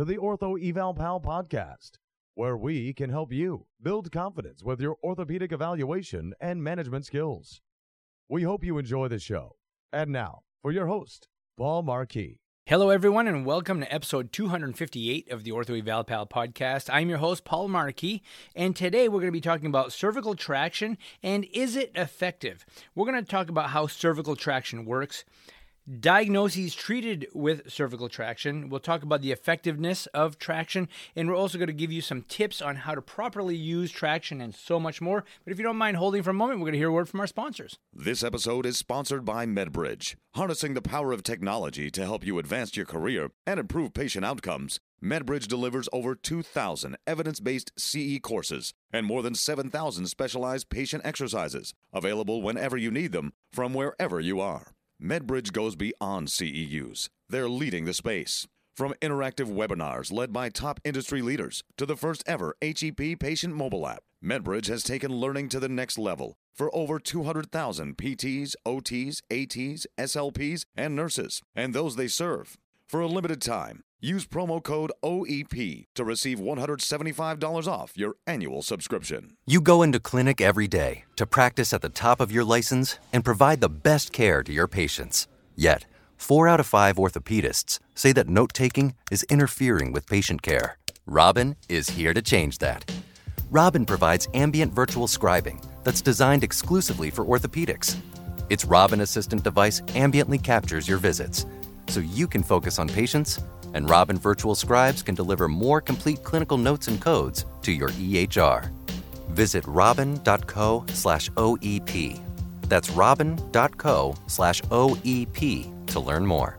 to the Ortho Eval Pal podcast, where we can help you build confidence with your orthopedic evaluation and management skills. We hope you enjoy the show. And now, for your host, Paul Marquis. Hello, everyone, and welcome to episode 258 of the Ortho Eval Pal podcast. I'm your host, Paul Marquis, and today we're going to be talking about cervical traction and is it effective? We're going to talk about how cervical traction works, diagnoses treated with cervical traction. We'll talk about the effectiveness of traction, and we're also going to give you some tips on how to properly use traction and so much more. But if you don't mind holding for a moment, we're going to hear a word from our sponsors. This episode is sponsored by MedBridge, harnessing the power of technology to help you advance your career and improve patient outcomes. MedBridge delivers over 2,000 evidence based CE courses and more than 7,000 specialized patient exercises, available whenever you need them from wherever you are. MedBridge goes beyond CEUs. They're leading the space. From interactive webinars led by top industry leaders to the first ever HEP patient mobile app, MedBridge has taken learning to the next level for over 200,000 PTs, OTs, ATs, SLPs, and nurses, and those they serve. For a limited time, use promo code OEP to receive $175 off your annual subscription. You go into clinic every day to practice at the top of your license and provide the best care to your patients. Yet, four out of five orthopedists say that note taking is interfering with patient care. Robin is here to change that. Robin provides ambient virtual scribing that's designed exclusively for orthopedics. Its Robin Assistant device ambiently captures your visits so you can focus on patients, and Robin Virtual Scribes can deliver more complete clinical notes and codes to your EHR. Visit robin.co slash OEP. That's robin.co slash OEP to learn more.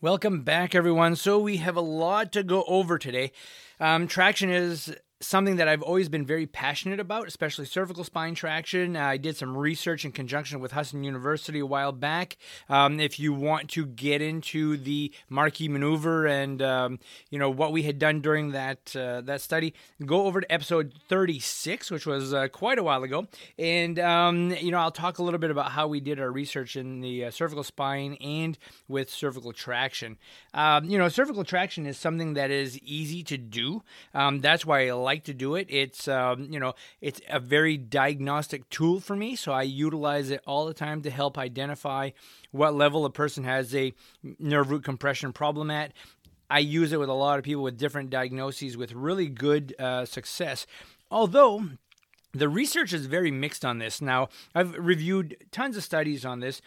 Welcome back, everyone. So, we have a lot to go over today. Um, traction is something that I've always been very passionate about, especially cervical spine traction. Uh, I did some research in conjunction with Husson University a while back. Um, if you want to get into the Marquis maneuver and um, you know what we had done during that uh, that study, go over to episode 36, which was uh, quite a while ago, and um, you know I'll talk a little bit about how we did our research in the uh, cervical spine and with cervical traction. Um, you know, cervical traction is something that is easy to do. Um, that's why I like like to do it. It's um, you know it's a very diagnostic tool for me, so I utilize it all the time to help identify what level a person has a nerve root compression problem at. I use it with a lot of people with different diagnoses with really good uh, success. Although the research is very mixed on this. Now, I've reviewed tons of studies on this,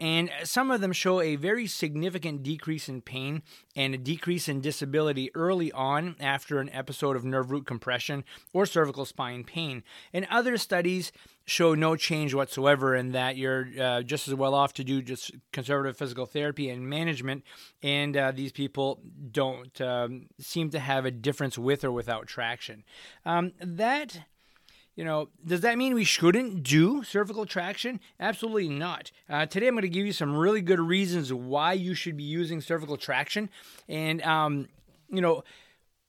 and some of them show a very significant decrease in pain and a decrease in disability early on after an episode of nerve root compression or cervical spine pain. And other studies show no change whatsoever in that you're uh, just as well off to do just conservative physical therapy and management and uh, these people don't um, seem to have a difference with or without traction um, that you know, does that mean we shouldn't do cervical traction? Absolutely not. Uh, today I'm going to give you some really good reasons why you should be using cervical traction. And, um, you know,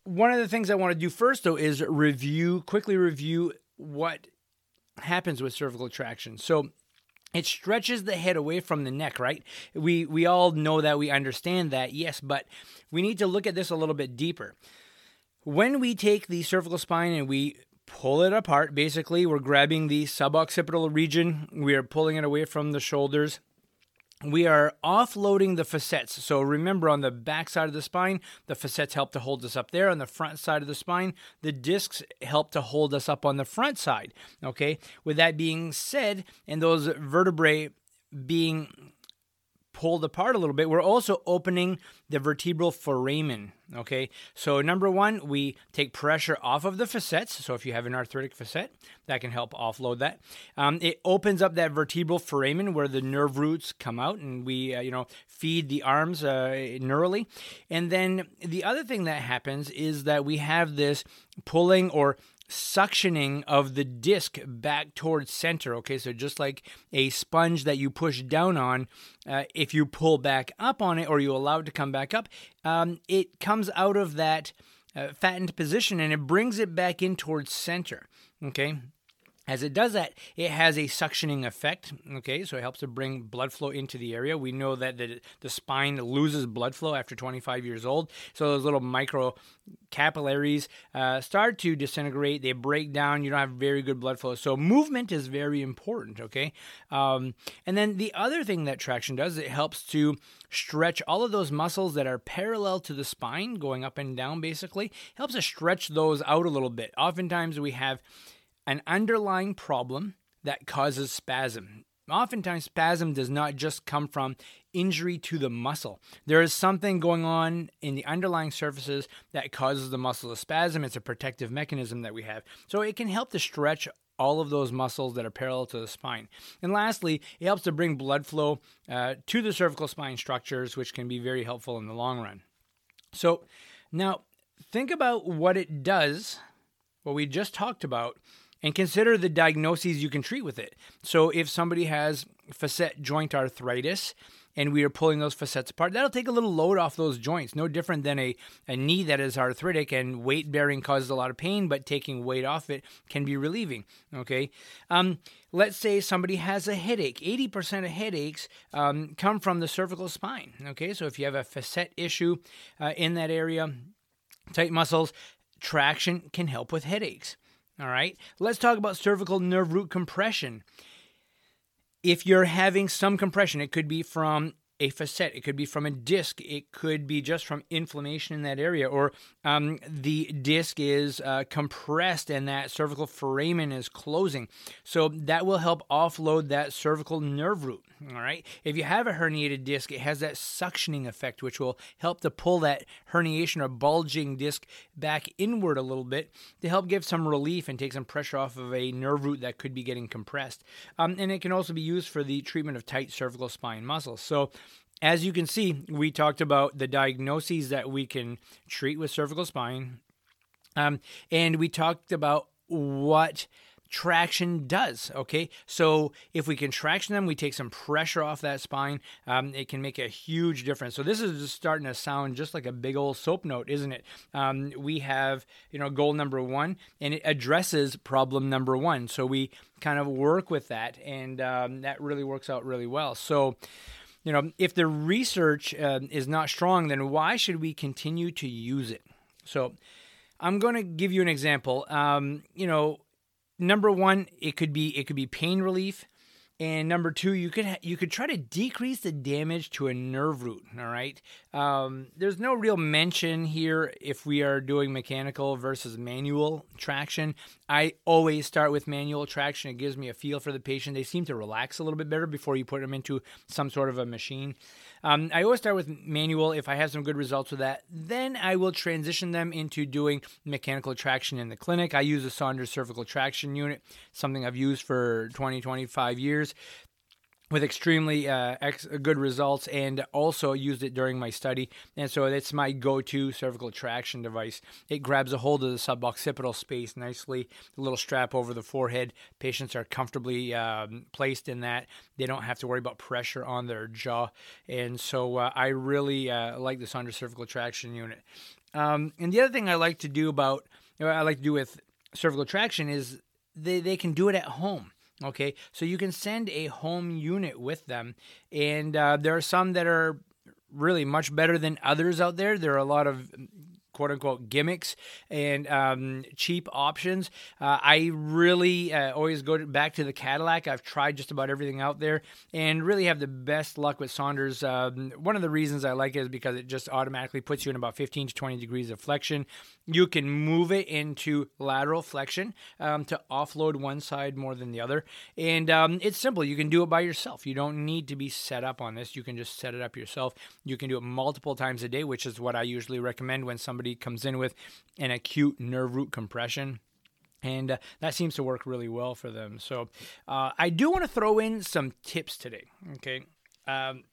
one of the things I want to do first, though, is review, quickly review what happens with cervical traction. So, it stretches the head away from the neck, right? We we all know that, we understand that, yes, but we need to look at this a little bit deeper. When we take the cervical spine and we pull it apart. Basically, we're grabbing the suboccipital region, we are pulling it away from the shoulders. We are offloading the facets. So remember, on the back side of the spine, the facets help to hold us up there. On the front side of the spine, the discs help to hold us up on the front side. Okay. With that being said, and those vertebrae being pulled apart a little bit, we're also opening the vertebral foramen. Okay, so number one, we take pressure off of the facets. So if you have an arthritic facet, that can help offload that. Um, it opens up that vertebral foramen where the nerve roots come out, and we, uh, you know, feed the arms uh, neurally. And then the other thing that happens is that we have this pulling or suctioning of the disc back towards center. Okay, so just like a sponge that you push down on, uh, if you pull back up on it or you allow it to come back up, um, it comes out of that uh, fattened position and it brings it back in towards center. Okay, As it does that, it has a suctioning effect. Okay, so it helps to bring blood flow into the area. We know that the, the spine loses blood flow after 25 years old. So those little micro capillaries uh, start to disintegrate. They break down. You don't have very good blood flow. So movement is very important. Okay, um, and then the other thing that traction does, it helps to stretch all of those muscles that are parallel to the spine, going up and down. Basically, helps to stretch those out a little bit. Oftentimes we have an underlying problem that causes spasm. Oftentimes, spasm does not just come from injury to the muscle. There is something going on in the underlying surfaces that causes the muscle to spasm. It's a protective mechanism that we have. So it can help to stretch all of those muscles that are parallel to the spine. And lastly, it helps to bring blood flow uh, to the cervical spine structures, which can be very helpful in the long run. So now think about what it does, what we just talked about and consider the diagnoses you can treat with it. So, if somebody has facet joint arthritis and we are pulling those facets apart, that'll take a little load off those joints. No different than a, a knee that is arthritic and weight bearing causes a lot of pain, but taking weight off it can be relieving. Okay. Um, let's say somebody has a headache. 80% of headaches um, come from the cervical spine. Okay. So, if you have a facet issue uh, in that area, tight muscles, traction can help with headaches. All right, let's talk about cervical nerve root compression. If you're having some compression, it could be from a facet, it could be from a disc, it could be just from inflammation in that area, or um, the disc is uh, compressed and that cervical foramen is closing. So that will help offload that cervical nerve root. All right. If you have a herniated disc, it has that suctioning effect, which will help to pull that herniation or bulging disc back inward a little bit to help give some relief and take some pressure off of a nerve root that could be getting compressed. Um, and it can also be used for the treatment of tight cervical spine muscles. So, as you can see, we talked about the diagnoses that we can treat with cervical spine. Um, and we talked about what traction does. Okay, so if we can traction them, we take some pressure off that spine. Um, it can make a huge difference. So this is just starting to sound just like a big old soap note, isn't it? Um, we have you know goal number one, and it addresses problem number one. So we kind of work with that, and um, that really works out really well. So you know, if the research uh, is not strong, then why should we continue to use it? So, I'm going to give you an example. Um, you know, number one, it could be it could be pain relief, and number two, you could ha- you could try to decrease the damage to a nerve root. All right, um, there's no real mention here if we are doing mechanical versus manual traction. I always start with manual traction. It gives me a feel for the patient. They seem to relax a little bit better before you put them into some sort of a machine. Um, I always start with manual if I have some good results with that. Then I will transition them into doing mechanical traction in the clinic. I use a Saunders cervical traction unit, something I've used for 20, 25 years with extremely uh, ex- good results and also used it during my study. And so it's my go to cervical traction device. It grabs a hold of the suboccipital space nicely, a little strap over the forehead. Patients are comfortably um, placed in that. They don't have to worry about pressure on their jaw. And so uh, I really uh, like this Saunders cervical traction unit. Um, and the other thing I like to do about, you I like to do with cervical traction is they, they can do it at home. Okay, so you can send a home unit with them, and uh, there are some that are really much better than others out there. There are a lot of quote unquote gimmicks and um, cheap options. Uh, I really uh, always go back to the Cadillac. I've tried just about everything out there and really have the best luck with Saunders. Um, one of the reasons I like it is because it just automatically puts you in about 15 to 20 degrees of flexion. You can move it into lateral flexion um, to offload one side more than the other. And um, it's simple. You can do it by yourself. You don't need to be set up on this. You can just set it up yourself. You can do it multiple times a day, which is what I usually recommend when somebody somebody comes in with an acute nerve root compression and uh, that seems to work really well for them. So uh, I do want to throw in some tips today. Okay, um,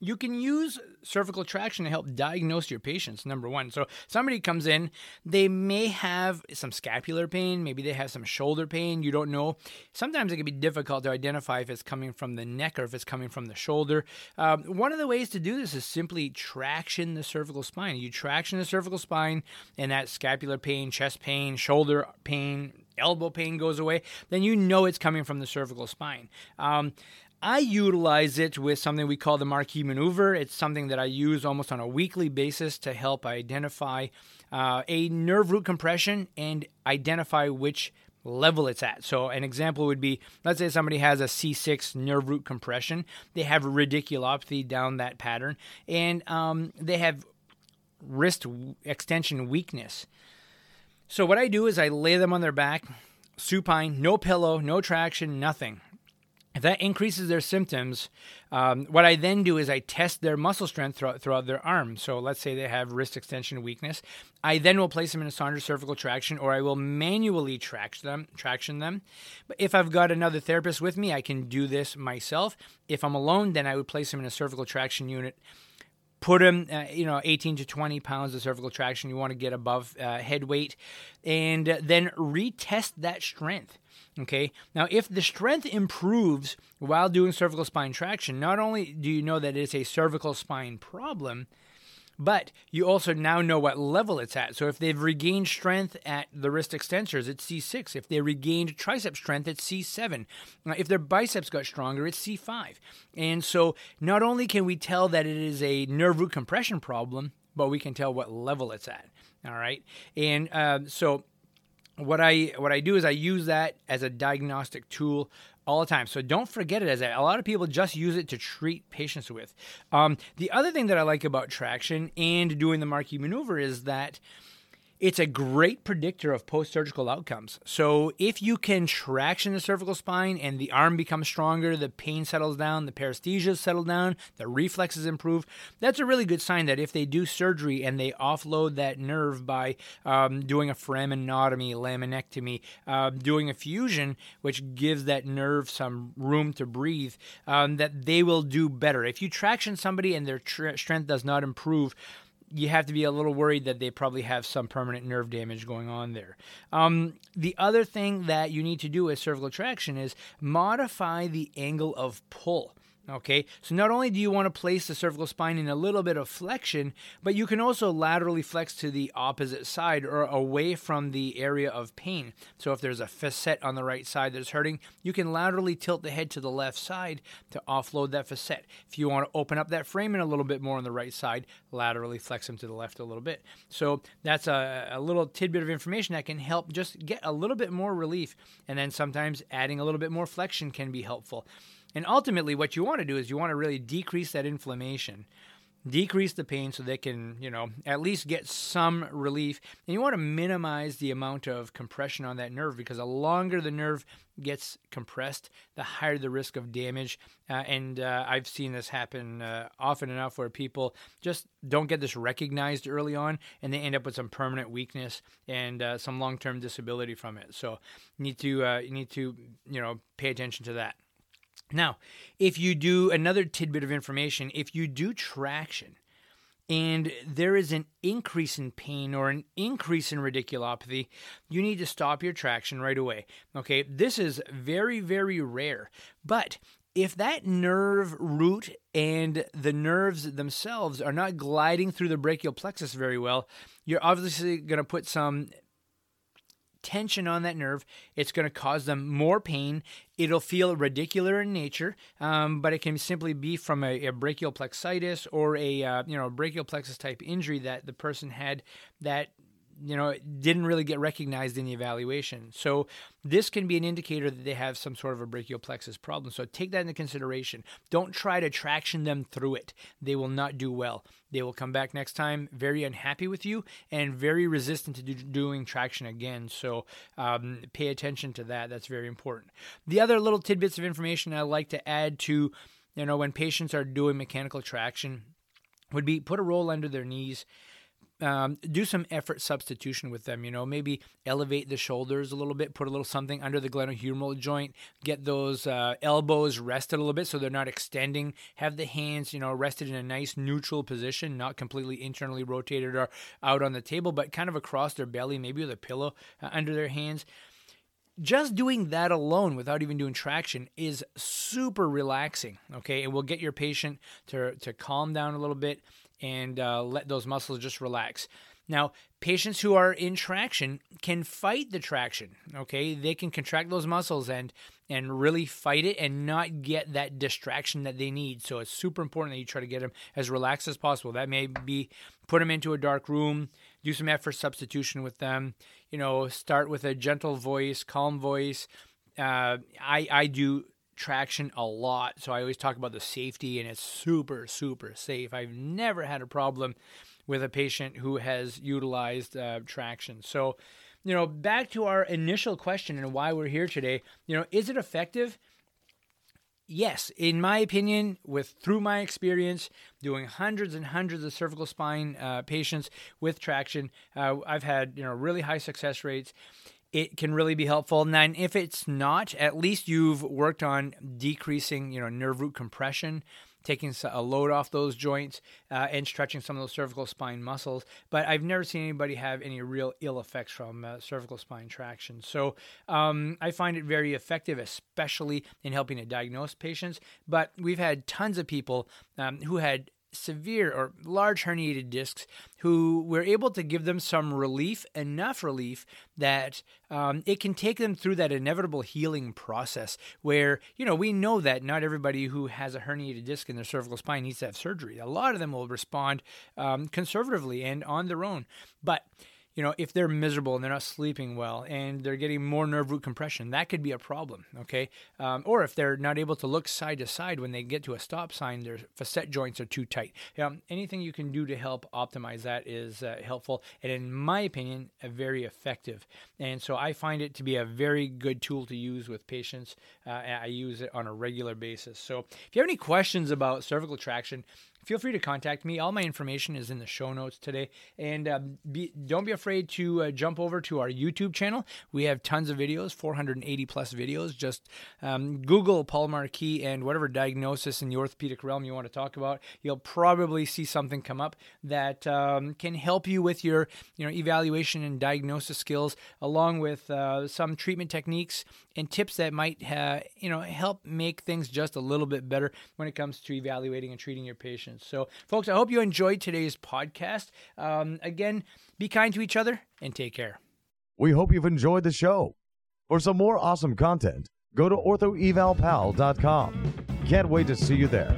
you can use cervical traction to help diagnose your patients number one. So somebody comes in they may have some scapular pain maybe they have some shoulder pain you don't know. Sometimes it can be difficult to identify if it's coming from the neck or if it's coming from the shoulder. Um, one of the ways to do this is simply traction the cervical spine. You traction the cervical spine and that scapular pain chest pain shoulder pain elbow pain goes away then you know it's coming from the cervical spine. Um, I utilize it with something we call the Marquis maneuver. It's something that I use almost on a weekly basis to help identify uh, a nerve root compression and identify which level it's at. So, an example would be let's say somebody has a C6 nerve root compression, they have radiculopathy down that pattern, and um, they have wrist extension weakness. So, what I do is I lay them on their back, supine, no pillow, no traction, nothing. If that increases their symptoms, um, what I then do is I test their muscle strength throughout, throughout their arm. So let's say they have wrist extension weakness. I then will place them in a Saunders cervical traction, or I will manually traction them. Traction them. But if I've got another therapist with me, I can do this myself. If I'm alone, then I would place them in a cervical traction unit put them, uh, you know, 18 to 20 pounds of cervical traction. You want to get above uh, head weight, and then retest that strength. Okay. Now, if the strength improves while doing cervical spine traction, not only do you know that it's a cervical spine problem, but you also now know what level it's at. So if they've regained strength at the wrist extensors, it's C6. If they regained tricep strength, it's C7. If their biceps got stronger, it's C5. And so not only can we tell that it is a nerve root compression problem, but we can tell what level it's at. All right. And uh, so what I what I do is I use that as a diagnostic tool all the time. So don't forget it as. A lot of people just use it to treat patients with. Um, the other thing that I like about traction and doing the Marquis maneuver is that it's a great predictor of post surgical outcomes. So, if you can traction the cervical spine and the arm becomes stronger, the pain settles down, the paresthesias settle down, the reflexes improve, that's a really good sign that if they do surgery and they offload that nerve by um, doing a foraminotomy, laminectomy, uh, doing a fusion, which gives that nerve some room to breathe, um, that they will do better. If you traction somebody and their tr- strength does not improve, you have to be a little worried that they probably have some permanent nerve damage going on there. Um, the other thing that you need to do with cervical traction is modify the angle of pull. Okay, so not only do you want to place the cervical spine in a little bit of flexion, but you can also laterally flex to the opposite side or away from the area of pain. So if there's a facet on the right side that's hurting, you can laterally tilt the head to the left side to offload that facet. If you want to open up that foramen a little bit more on the right side, laterally flex them to the left a little bit. So that's a, a little tidbit of information that can help just get a little bit more relief. And then sometimes adding a little bit more flexion can be helpful. And ultimately, what you want to do is you want to really decrease that inflammation, decrease the pain so they can, you know, at least get some relief. And you want to minimize the amount of compression on that nerve because the longer the nerve gets compressed, the higher the risk of damage. Uh, and uh, I've seen this happen uh, often enough where people just don't get this recognized early on and they end up with some permanent weakness and uh, some long term disability from it. So you need to, uh, you need to, you know, pay attention to that. Now, if you do another tidbit of information, if you do traction and there is an increase in pain or an increase in radiculopathy, you need to stop your traction right away. Okay, this is very, very rare. But if that nerve root and the nerves themselves are not gliding through the brachial plexus very well, you're obviously going to put some tension on that nerve. It's going to cause them more pain. It'll feel radicular in nature, um, but it can simply be from a, a brachial plexitis or a uh, you know brachial plexus type injury that the person had that you know, didn't really get recognized in the evaluation. So this can be an indicator that they have some sort of a brachial plexus problem. So take that into consideration. Don't try to traction them through it. They will not do well. They will come back next time very unhappy with you and very resistant to do, doing traction again. So um, pay attention to that. That's very important. The other little tidbits of information I like to add to, you know, when patients are doing mechanical traction would be put a roll under their knees um, do some effort substitution with them. You know, maybe elevate the shoulders a little bit, put a little something under the glenohumeral joint, get those uh, elbows rested a little bit so they're not extending. Have the hands, you know, rested in a nice neutral position, not completely internally rotated or out on the table, but kind of across their belly, maybe with a pillow uh, under their hands just doing that alone without even doing traction is super relaxing okay it will get your patient to, to calm down a little bit and uh, let those muscles just relax. Now, patients who are in traction can fight the traction. Okay, they can contract those muscles and and really fight it and not get that distraction that they need. So it's super important that you try to get them as relaxed as possible. That may be put them into a dark room, do some effort substitution with them. You know, start with a gentle voice, calm voice. Uh, I I do traction a lot. So I always talk about the safety, and it's super, super safe. I've never had a problem with a patient who has utilized uh, traction. So, you know, back to our initial question and why we're here today, you know, is it effective? Yes, in my opinion, with through my experience doing hundreds and hundreds of cervical spine uh, patients with traction, uh, I've had you know really high success rates it can really be helpful. And then if it's not, at least you've worked on decreasing, you know, nerve root compression, taking a load off those joints, uh, and stretching some of those cervical spine muscles. But I've never seen anybody have any real ill effects from uh, cervical spine traction. So um, I find it very effective, especially in helping to diagnose patients. But we've had tons of people um, who had severe or large herniated discs who we're able to give them some relief, enough relief that um, it can take them through that inevitable healing process where, you know, we know that not everybody who has a herniated disc in their cervical spine needs to have surgery. A lot of them will respond um, conservatively and on their own. But you know, if they're miserable and they're not sleeping well and they're getting more nerve root compression, that could be a problem, okay? Um, or if they're not able to look side to side when they get to a stop sign, their facet joints are too tight. Um, anything you can do to help optimize that is uh, helpful and, in my opinion, very effective. And so I find it to be a very good tool to use with patients. Uh, I use it on a regular basis. So if you have any questions about cervical traction, feel free to contact me. All my information is in the show notes today. And uh, be, don't be afraid to uh, jump over to our YouTube channel. We have tons of videos, 480 plus videos. Just um, Google Paul Marquis and whatever diagnosis in the orthopedic realm you want to talk about. You'll probably see something come up that um, can help you with your you know evaluation and diagnosis skills, along with uh, some treatment techniques and tips that might you know help make things just a little bit better when it comes to evaluating and treating your So, folks, I hope you enjoyed today's podcast. Um, again, be kind to each other and take care. We hope you've enjoyed the show. For some more awesome content, go to orthoevalpal.com. Can't wait to see you there.